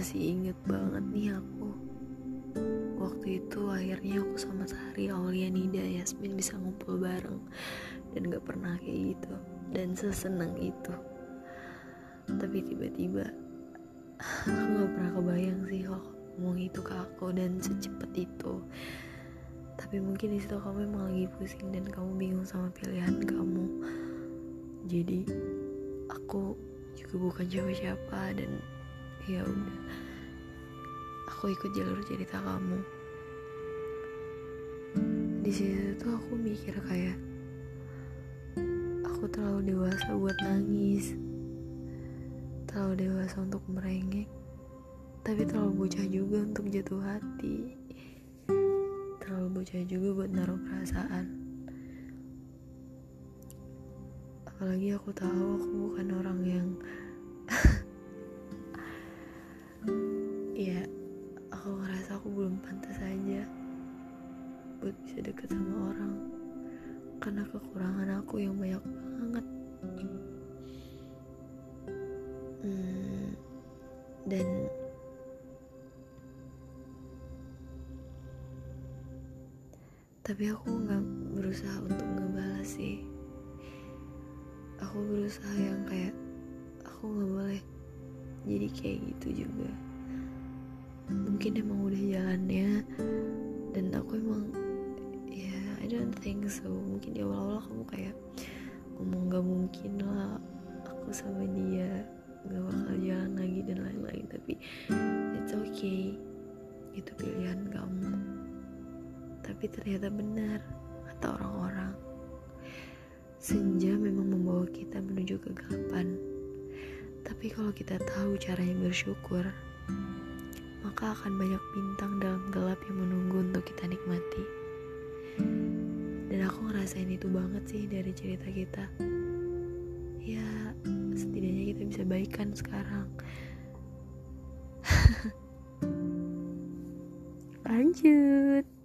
inget banget nih aku. Waktu itu akhirnya aku sama Sari, Aulia, Nida, Yasmin bisa ngumpul bareng. Dan gak pernah kayak gitu. Dan seseneng itu. Tapi tiba-tiba aku gak pernah kebayang sih kalau ngomong itu ke aku dan secepat itu. Tapi mungkin di situ kamu emang lagi pusing dan kamu bingung sama pilihan kamu. Jadi aku juga bukan siapa-siapa dan ya udah. Aku ikut jalur cerita kamu. Di situ tuh aku mikir kayak aku terlalu dewasa buat nangis. Terlalu dewasa untuk merengek. Tapi terlalu bocah juga untuk jatuh hati. Terlalu bocah juga buat naruh perasaan. Apalagi aku tahu aku bukan orang yang aku belum pantas aja buat bisa deket sama orang. Karena kekurangan aku yang banyak banget. Hmm, dan tapi aku nggak berusaha untuk ngebalas sih. Aku berusaha yang kayak aku nggak boleh jadi kayak gitu juga mungkin emang udah jalannya. Dan aku emang ya I don't think so. Mungkin di awal-awal kamu kayak ngomong gak mungkin lah aku sama dia gak bakal jalan lagi dan lain-lain. Tapi it's okay. Itu pilihan kamu. Tapi ternyata benar kata orang-orang. Senja memang membawa kita menuju kegelapan. Tapi kalau kita tahu caranya bersyukur maka akan banyak bintang dalam gelap yang menunggu untuk kita nikmati. Dan aku ngerasain itu banget sih dari cerita kita. Ya, setidaknya kita bisa baikan sekarang. Lanjut.